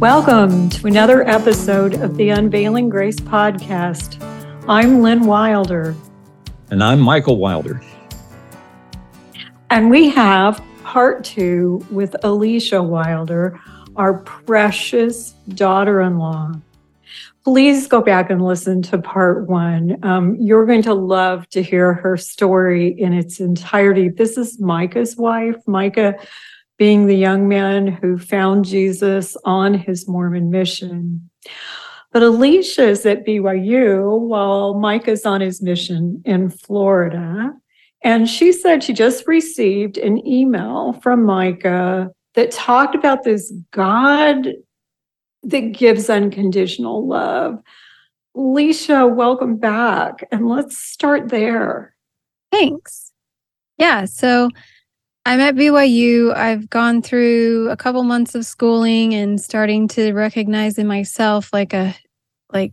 Welcome to another episode of the Unveiling Grace podcast. I'm Lynn Wilder. And I'm Michael Wilder. And we have part two with Alicia Wilder, our precious daughter in law. Please go back and listen to part one. Um, you're going to love to hear her story in its entirety. This is Micah's wife. Micah being the young man who found Jesus on his Mormon mission. But Alicia is at BYU while Mike is on his mission in Florida. And she said she just received an email from Micah that talked about this God that gives unconditional love. Alicia, welcome back. And let's start there. Thanks. Yeah. So I'm at BYU. I've gone through a couple months of schooling and starting to recognize in myself like a like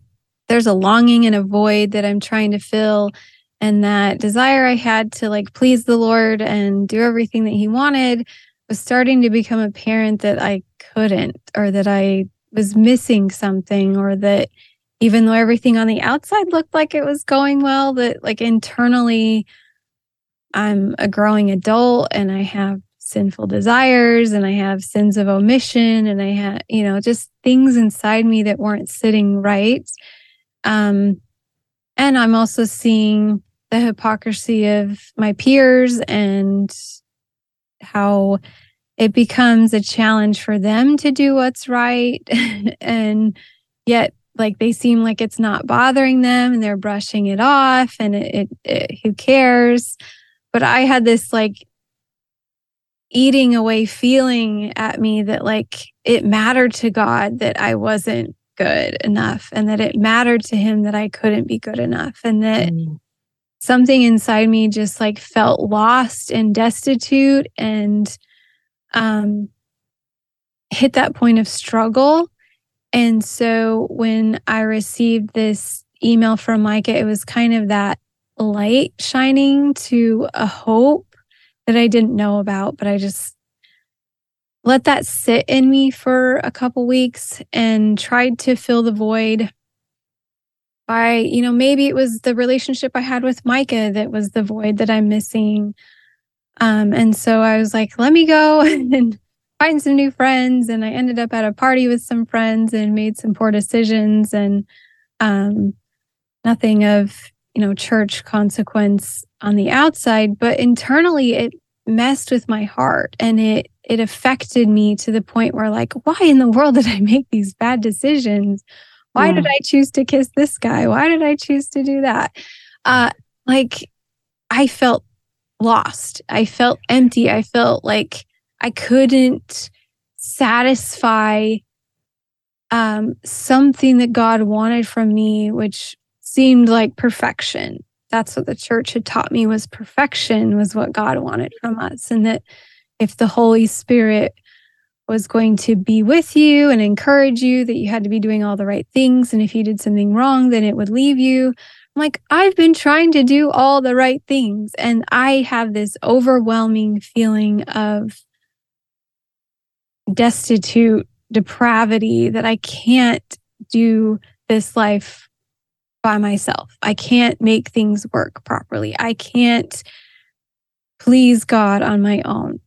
there's a longing and a void that I'm trying to fill and that desire I had to like please the Lord and do everything that he wanted was starting to become apparent that I couldn't or that I was missing something or that even though everything on the outside looked like it was going well that like internally I'm a growing adult and I have sinful desires and I have sins of omission and I have, you know, just things inside me that weren't sitting right. Um, and I'm also seeing the hypocrisy of my peers and how it becomes a challenge for them to do what's right. and yet, like, they seem like it's not bothering them and they're brushing it off and it, it, it who cares? But I had this like eating away feeling at me that like it mattered to God that I wasn't good enough and that it mattered to him that I couldn't be good enough and that mm. something inside me just like felt lost and destitute and um hit that point of struggle and so when I received this email from Micah it was kind of that light shining to a hope that I didn't know about, but I just let that sit in me for a couple weeks and tried to fill the void by, you know, maybe it was the relationship I had with Micah that was the void that I'm missing. Um, and so I was like, let me go and find some new friends. And I ended up at a party with some friends and made some poor decisions and um, nothing of you know, church consequence on the outside, but internally it messed with my heart and it it affected me to the point where like why in the world did I make these bad decisions? Why did I choose to kiss this guy? Why did I choose to do that? Uh like I felt lost. I felt empty. I felt like I couldn't satisfy um, something that God wanted from me, which seemed like perfection. That's what the church had taught me was perfection was what God wanted from us and that if the Holy Spirit was going to be with you and encourage you that you had to be doing all the right things and if you did something wrong then it would leave you. I'm like I've been trying to do all the right things and I have this overwhelming feeling of destitute depravity that I can't do this life by myself. I can't make things work properly. I can't please God on my own.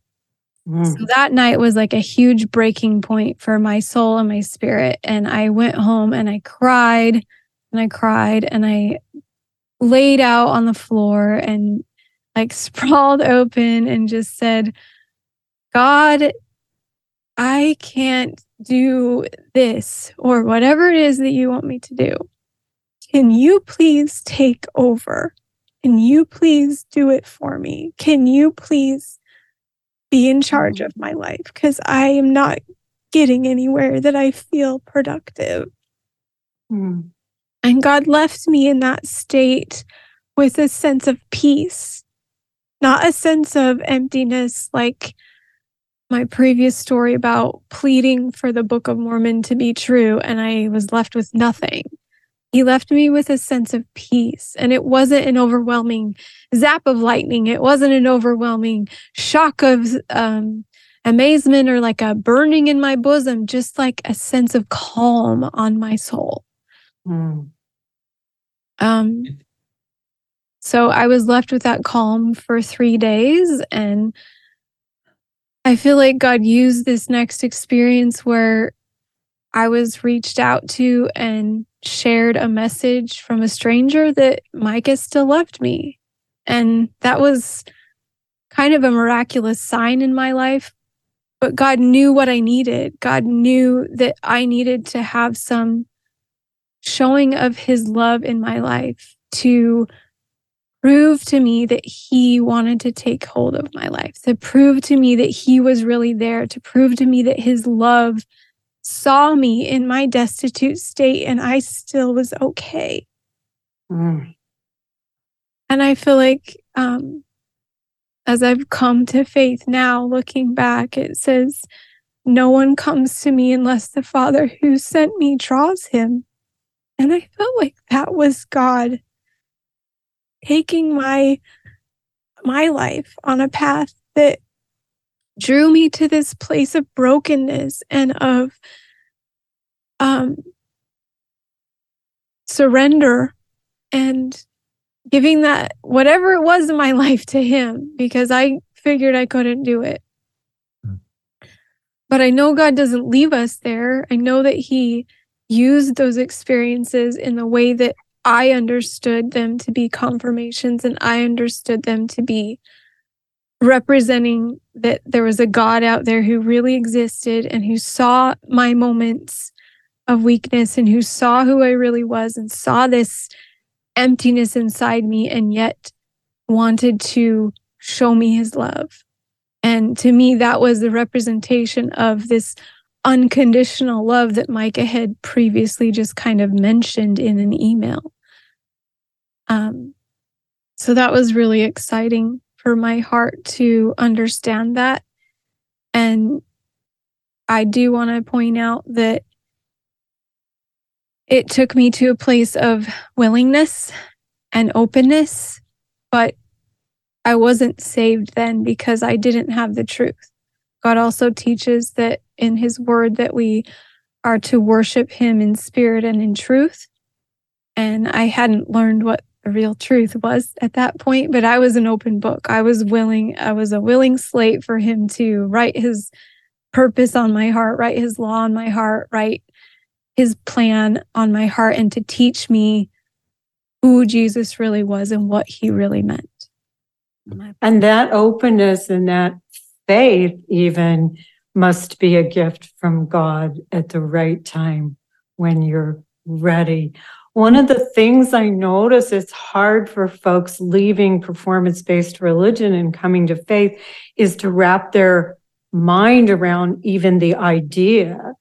Mm. So that night was like a huge breaking point for my soul and my spirit. And I went home and I cried and I cried and I laid out on the floor and like sprawled open and just said, God, I can't do this or whatever it is that you want me to do. Can you please take over? Can you please do it for me? Can you please be in charge of my life? Because I am not getting anywhere that I feel productive. Mm. And God left me in that state with a sense of peace, not a sense of emptiness like my previous story about pleading for the Book of Mormon to be true, and I was left with nothing. He left me with a sense of peace. And it wasn't an overwhelming zap of lightning. It wasn't an overwhelming shock of um, amazement or like a burning in my bosom, just like a sense of calm on my soul. Mm. Um, so I was left with that calm for three days. And I feel like God used this next experience where I was reached out to and shared a message from a stranger that Micah still loved me. And that was kind of a miraculous sign in my life. But God knew what I needed. God knew that I needed to have some showing of his love in my life to prove to me that he wanted to take hold of my life, to prove to me that he was really there, to prove to me that his love saw me in my destitute state and I still was okay. Mm. And I feel like um, as I've come to faith now, looking back, it says, No one comes to me unless the Father who sent me draws him. And I felt like that was God taking my my life on a path that drew me to this place of brokenness and of um, surrender and giving that whatever it was in my life to him because I figured I couldn't do it. Hmm. But I know God doesn't leave us there. I know that he used those experiences in the way that I understood them to be confirmations and I understood them to be representing that there was a God out there who really existed and who saw my moments of weakness and who saw who I really was and saw this emptiness inside me and yet wanted to show me his love. And to me, that was the representation of this unconditional love that Micah had previously just kind of mentioned in an email. Um, so that was really exciting for my heart to understand that. And I do want to point out that it took me to a place of willingness and openness, but I wasn't saved then because I didn't have the truth. God also teaches that in his word that we are to worship him in spirit and in truth. And I hadn't learned what the real truth was at that point, but I was an open book. I was willing, I was a willing slate for him to write his purpose on my heart, write his law on my heart, write his plan on my heart, and to teach me who Jesus really was and what he really meant. And that openness and that faith, even, must be a gift from God at the right time when you're ready. One of the things I notice it's hard for folks leaving performance based religion and coming to faith is to wrap their mind around even the idea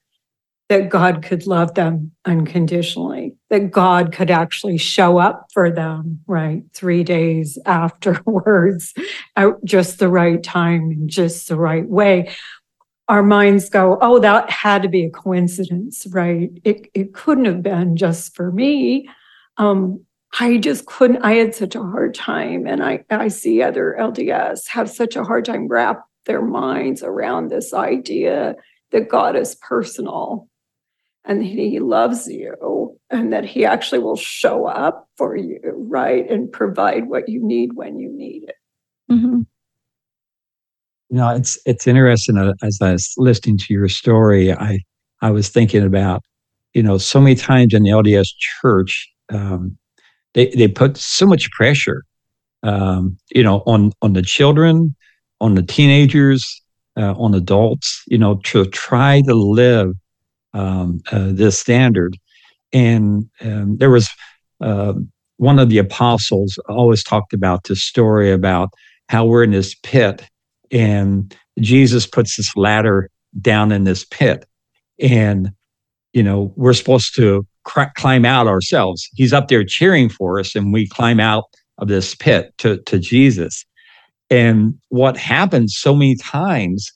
that God could love them unconditionally, that God could actually show up for them, right? Three days afterwards at just the right time and just the right way. Our minds go, oh, that had to be a coincidence, right? It, it couldn't have been just for me. Um, I just couldn't, I had such a hard time. And I, I see other LDS have such a hard time wrap their minds around this idea that God is personal and he loves you and that he actually will show up for you, right? And provide what you need when you need it. Mm-hmm. You know, it's it's interesting uh, as I was listening to your story, I I was thinking about, you know, so many times in the LDS church, um, they they put so much pressure, um, you know, on on the children, on the teenagers, uh, on adults, you know, to try to live um, uh, this standard. And um, there was uh, one of the apostles always talked about this story about how we're in this pit and Jesus puts this ladder down in this pit. And, you know, we're supposed to cr- climb out ourselves. He's up there cheering for us, and we climb out of this pit to, to Jesus. And what happens so many times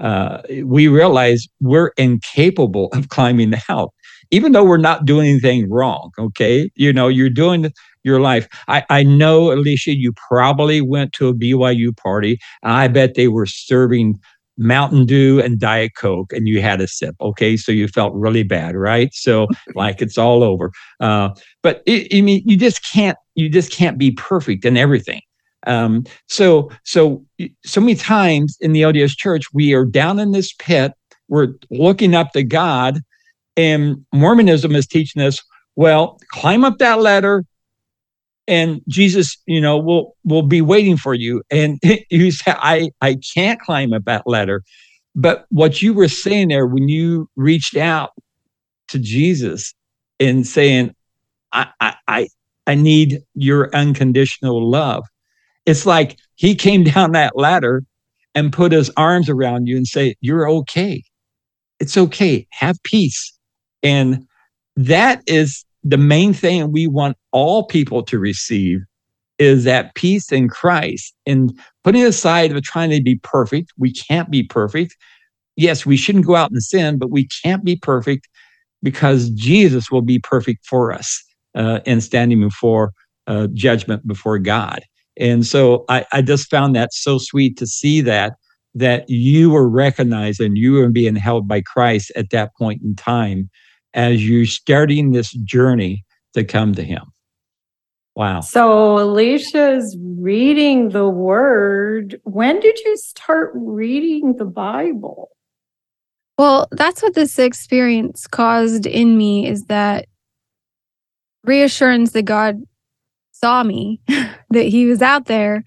uh, we realize we're incapable of climbing out, even though we're not doing anything wrong. Okay. You know, you're doing your life. I, I know, Alicia, you probably went to a BYU party, and I bet they were serving Mountain Dew and Diet Coke, and you had a sip. Okay, so you felt really bad, right? So like it's all over. Uh, but it, I mean, you just can't you just can't be perfect in everything. Um, so so so many times in the LDS Church, we are down in this pit. We're looking up to God, and Mormonism is teaching us, well, climb up that ladder, and Jesus, you know, will will be waiting for you. And you say, I I can't climb up that ladder. But what you were saying there when you reached out to Jesus and saying, I I I need your unconditional love. It's like he came down that ladder and put his arms around you and say, You're okay. It's okay. Have peace. And that is the main thing we want all people to receive is that peace in Christ and putting aside of trying to be perfect. We can't be perfect. Yes, we shouldn't go out and sin, but we can't be perfect because Jesus will be perfect for us uh, in standing before uh, judgment before God. And so I, I just found that so sweet to see that that you were recognized and you were being held by Christ at that point in time as you're starting this journey to come to Him. Wow. So Alicia's reading the word. When did you start reading the Bible? Well, that's what this experience caused in me is that reassurance that God saw me, that He was out there.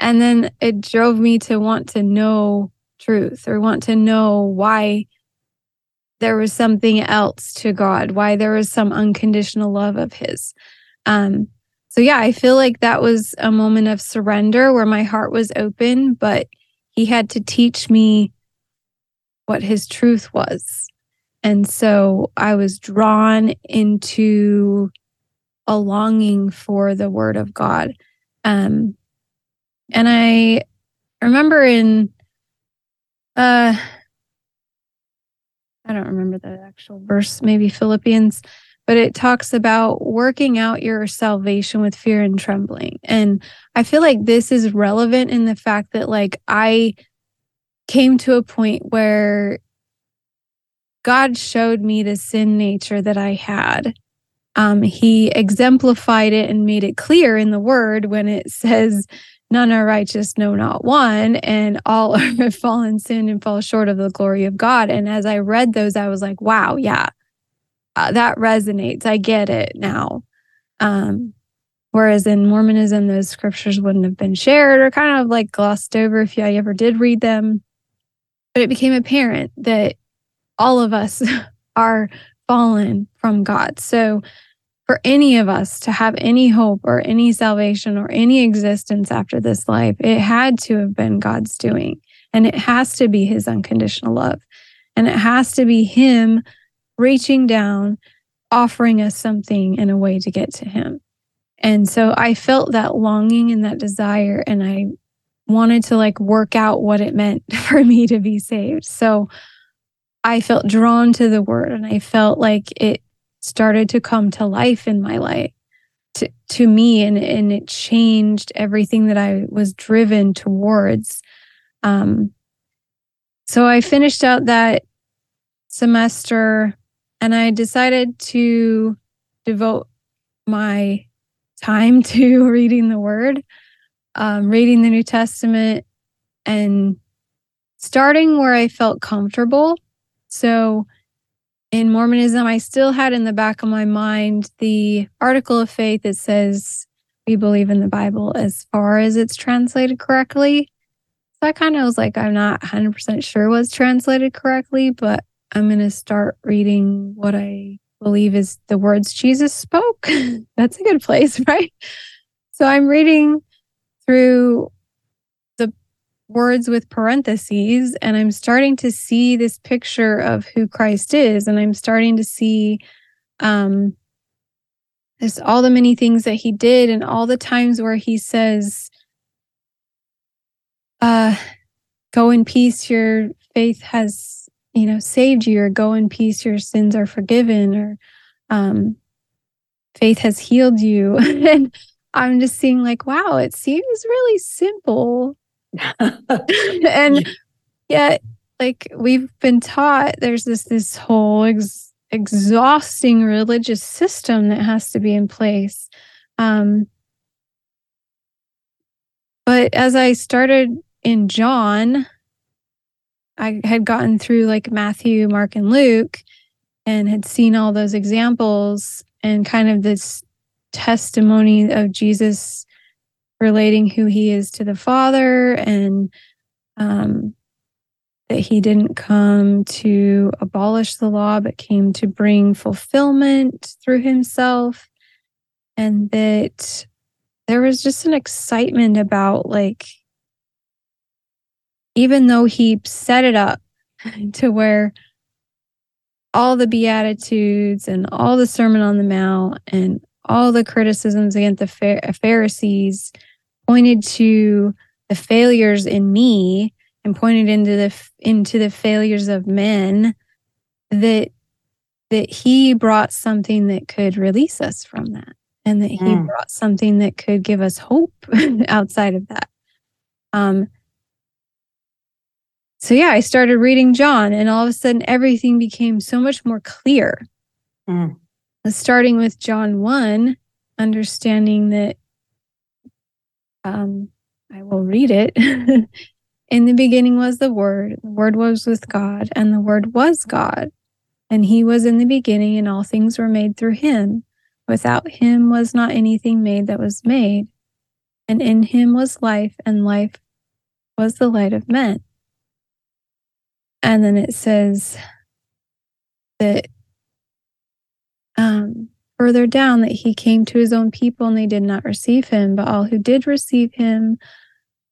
And then it drove me to want to know truth or want to know why there was something else to God, why there was some unconditional love of His. Um, so, yeah, I feel like that was a moment of surrender where my heart was open, but He had to teach me what His truth was. And so I was drawn into a longing for the Word of God. Um, and I remember in uh, I don't remember the actual verse, maybe Philippians, but it talks about working out your salvation with fear and trembling. And I feel like this is relevant in the fact that, like, I came to a point where God showed me the sin nature that I had. Um, he exemplified it and made it clear in the word when it says, none are righteous, no, not one, and all have fallen sin and fall short of the glory of God. And as I read those, I was like, wow, yeah, uh, that resonates. I get it now. Um, whereas in Mormonism, those scriptures wouldn't have been shared or kind of like glossed over if I ever did read them. But it became apparent that all of us are fallen from God. So for any of us to have any hope or any salvation or any existence after this life, it had to have been God's doing. And it has to be his unconditional love. And it has to be him reaching down, offering us something and a way to get to him. And so I felt that longing and that desire, and I wanted to like work out what it meant for me to be saved. So I felt drawn to the word and I felt like it started to come to life in my life to, to me and, and it changed everything that I was driven towards. Um, so I finished out that semester and I decided to devote my time to reading the word, um, reading the New Testament, and starting where I felt comfortable. So in Mormonism, I still had in the back of my mind the article of faith that says we believe in the Bible as far as it's translated correctly. So I kind of was like, I'm not 100% sure was translated correctly, but I'm going to start reading what I believe is the words Jesus spoke. That's a good place, right? So I'm reading through words with parentheses and I'm starting to see this picture of who Christ is and I'm starting to see um this all the many things that he did and all the times where he says uh go in peace your faith has you know saved you or go in peace your sins are forgiven or um faith has healed you. And I'm just seeing like wow it seems really simple and yet like we've been taught there's this this whole ex- exhausting religious system that has to be in place um but as i started in john i had gotten through like matthew mark and luke and had seen all those examples and kind of this testimony of jesus relating who he is to the father and um that he didn't come to abolish the law, but came to bring fulfillment through himself. And that there was just an excitement about, like, even though he set it up to where all the Beatitudes and all the Sermon on the Mount and all the criticisms against the Pharisees pointed to the failures in me and pointed into the into the failures of men that that he brought something that could release us from that and that he mm. brought something that could give us hope outside of that um so yeah i started reading john and all of a sudden everything became so much more clear mm. starting with john 1 understanding that um i will read it In the beginning was the Word, the Word was with God, and the Word was God. And he was in the beginning, and all things were made through him. Without him was not anything made that was made. And in him was life, and life was the light of men. And then it says that um, further down that he came to his own people and they did not receive him, but all who did receive him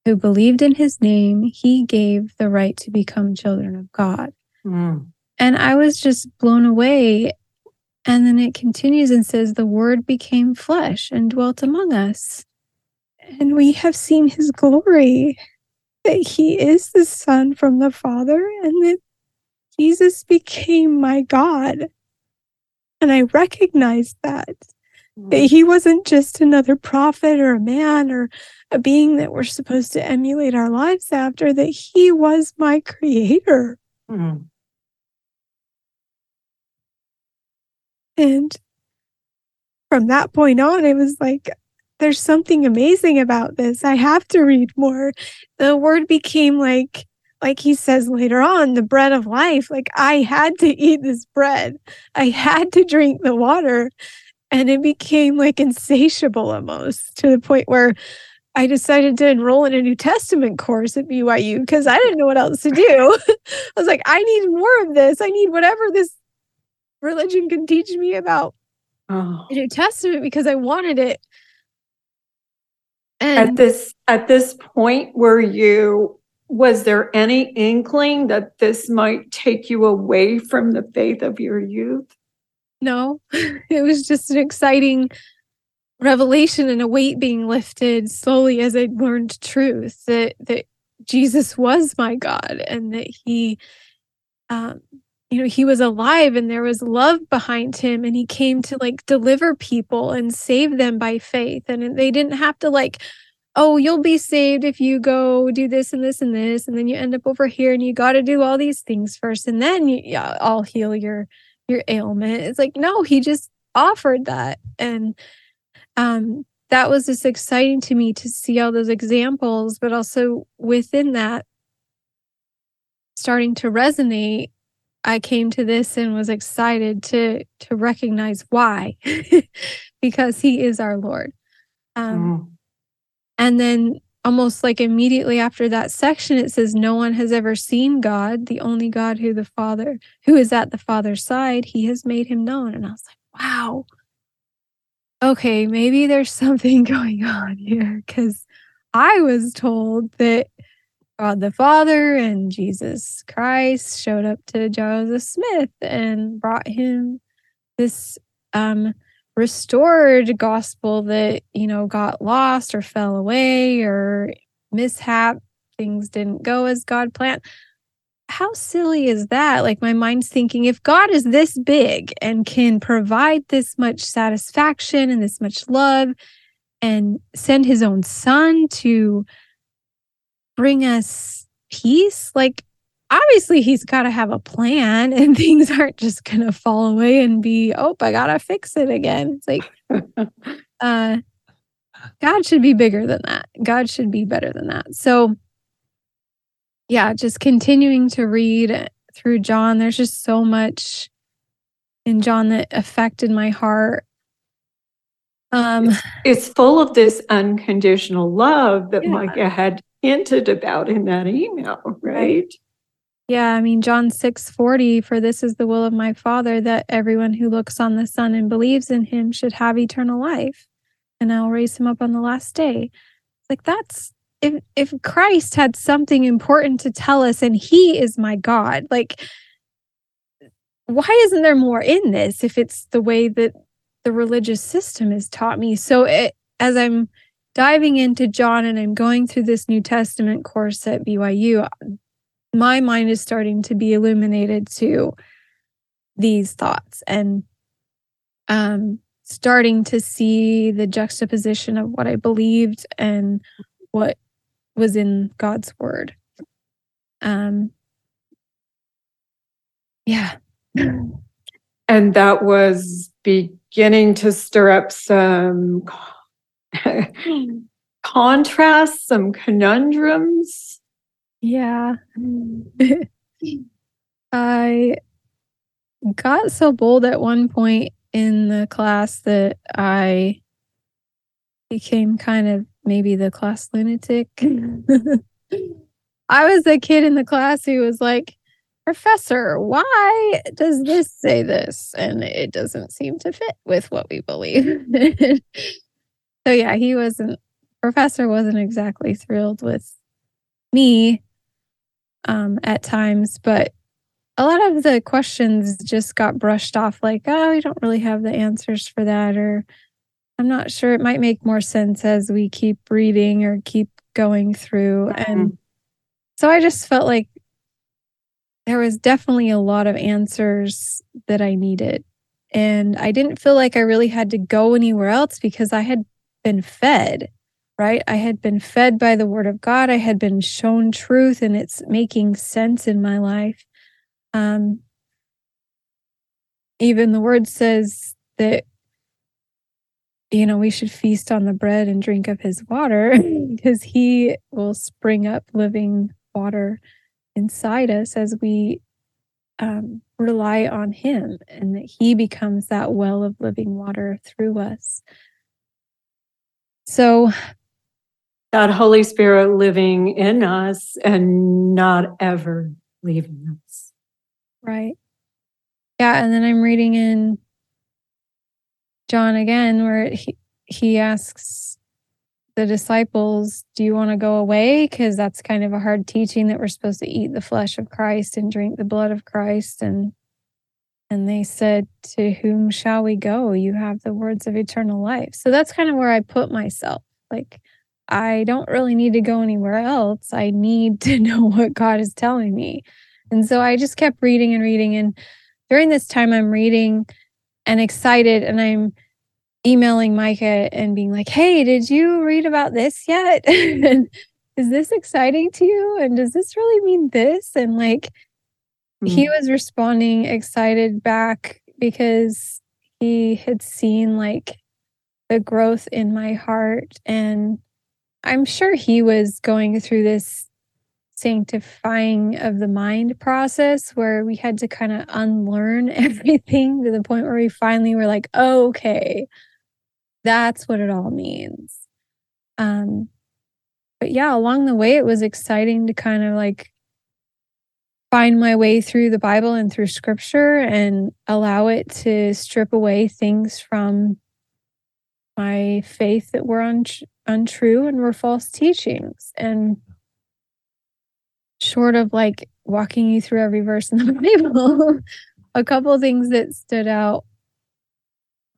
who believed in his name, he gave the right to become children of God. Mm. And I was just blown away. And then it continues and says, The word became flesh and dwelt among us. And we have seen his glory, that he is the Son from the Father, and that Jesus became my God. And I recognized that. That he wasn't just another prophet or a man or a being that we're supposed to emulate our lives after, that he was my creator. Mm-hmm. And from that point on, it was like, there's something amazing about this. I have to read more. The word became like, like he says later on, the bread of life. Like I had to eat this bread, I had to drink the water and it became like insatiable almost to the point where I decided to enroll in a New Testament course at BYU because I didn't know what else to do. I was like, I need more of this. I need whatever this religion can teach me about oh. the New Testament because I wanted it. And at this at this point, were you was there any inkling that this might take you away from the faith of your youth? No, it was just an exciting revelation and a weight being lifted slowly as I learned truth that that Jesus was my God and that he um you know he was alive and there was love behind him and he came to like deliver people and save them by faith and they didn't have to like oh you'll be saved if you go do this and this and this and then you end up over here and you got to do all these things first and then you, yeah, I'll heal your your ailment. It's like, no, he just offered that. And um, that was just exciting to me to see all those examples, but also within that, starting to resonate. I came to this and was excited to to recognize why, because He is our Lord. Um, mm. And then almost like immediately after that section it says no one has ever seen god. The only god who the father who is at the father's side he has made him known. And i was like wow. Okay maybe there's something going on here because i was told that god the father and jesus christ showed up to joseph smith and brought him this um restored gospel that, you know, got lost or fell away or mishap, things didn't go as God planned. How silly is that? Like, my mind's thinking if God is this big and can provide this much satisfaction and this much love and send his own son to bring us peace, like, obviously he's got to have a plan and things aren't just going to fall away and be, oh, I got to fix it again. It's like, uh, God should be bigger than that. God should be better than that. So, yeah, just continuing to read through John, there's just so much in John that affected my heart. Um, it's, it's full of this unconditional love that Yeah. Micah had hinted about in that email, right? Yeah, I mean John 6:40 for this is the will of my Father that everyone who looks on the Son and believes in him should have eternal life and I'll raise him up on the last day. Like that's if if Christ had something important to tell us and he is my God, like why isn't there more in this if it's the way that the religious system has taught me? So it, as I'm diving into John and I'm going through this New Testament course at BYU, my mind is starting to be illuminated to these thoughts and um starting to see the juxtaposition of what I believed and what was in God's word. Um yeah. And that was beginning to stir up some contrasts, some conundrums. Yeah. Mm. I got so bold at one point in the class that I became kind of maybe the class lunatic. I was the kid in the class who was like, Professor, why does this say this? And it doesn't seem to fit with what we believe. so, yeah, he wasn't, Professor wasn't exactly thrilled with me um, at times, but a lot of the questions just got brushed off like, oh, we don't really have the answers for that, or I'm not sure. It might make more sense as we keep reading or keep going through. And so I just felt like there was definitely a lot of answers that I needed. And I didn't feel like I really had to go anywhere else because I had been fed right? I had been fed by the word of God. I had been shown truth and it's making sense in my life. Um, even the word says that, you know, we should feast on the bread and drink of his water because he will spring up living water inside us as we um, rely on him and that he becomes that well of living water through us. So That Holy Spirit living in us and not ever leaving us. Right. Yeah, and then I'm reading in John again where he he asks the disciples, "Do you want to go away?" Because that's kind of a hard teaching that we're supposed to eat the flesh of Christ and drink the blood of Christ, and and they said, "To whom shall we go? You have the words of eternal life." So that's kind of where I put myself. Like, I don't really need to go anywhere else. I need to know what God is telling me. And so I just kept reading and reading. And during this time, I'm reading and excited, and I'm emailing Micah and being like, hey, did you read about this yet? and is this exciting to you? And does this really mean this? And like, he mm-hmm. was responding excited back because he had seen like the growth in my heart. And I'm sure he was going through this sanctifying of the mind process where we had to kind of unlearn everything to the point where we finally were like, oh, okay, that's what it all means. Um, but yeah, along the way, it was exciting to kind of like find my way through the Bible and through scripture and allow it to strip away things from my faith that were un- untrue and were false teachings. And short of like walking you through every verse in the Bible, a couple things that stood out.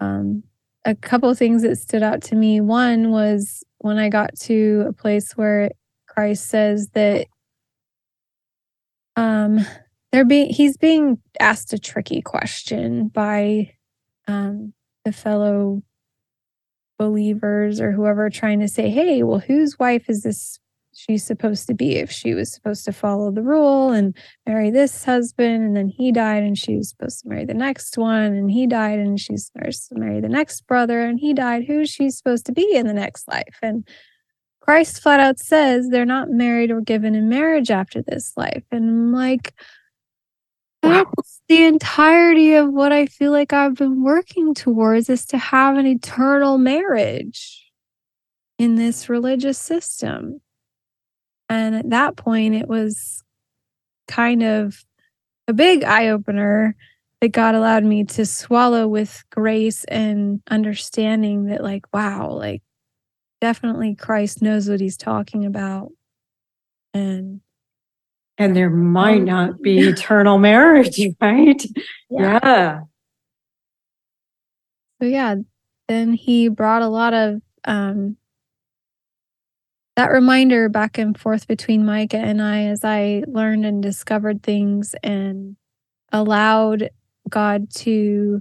Um, a couple things that stood out to me. One was when I got to a place where Christ says that um they're being he's being asked a tricky question by um the fellow believers or whoever trying to say, hey, well, whose wife is this she's supposed to be if she was supposed to follow the rule and marry this husband and then he died and she was supposed to marry the next one and he died and she's supposed to marry the next brother and he died who's she supposed to be in the next life? And christ flat out says they're not married or given in marriage after this life. And i'm like that's the entirety of what i feel like i've been working towards is to have an eternal marriage in this religious system. And at that point, it was kind of a big eye opener that God allowed me to swallow with grace and understanding that, like, wow, like, definitely Christ knows what he's talking about. And and there might not be eternal marriage, right? Yeah. yeah. So yeah, then he brought a lot of um that reminder back and forth between Micah and I as I learned and discovered things and allowed God to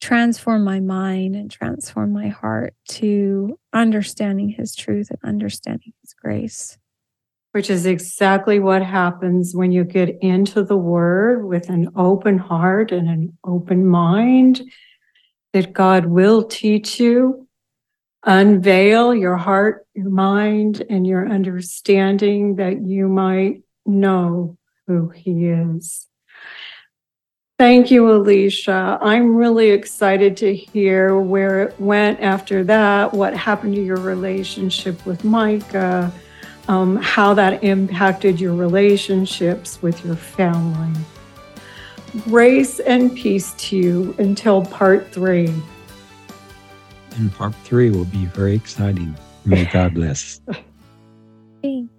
transform my mind and transform my heart to understanding his truth and understanding his grace. Which is exactly what happens when you get into the word with an open heart and an open mind, that God will teach you unveil your heart, your mind, and your understanding that you might know who He is. Thank you, Alicia. I'm really excited to hear where it went after that, what happened to your relationship with Micah, um, how that impacted your relationships with your family. Grace and peace to you until part three and part three will be very exciting. May God bless. Thanks.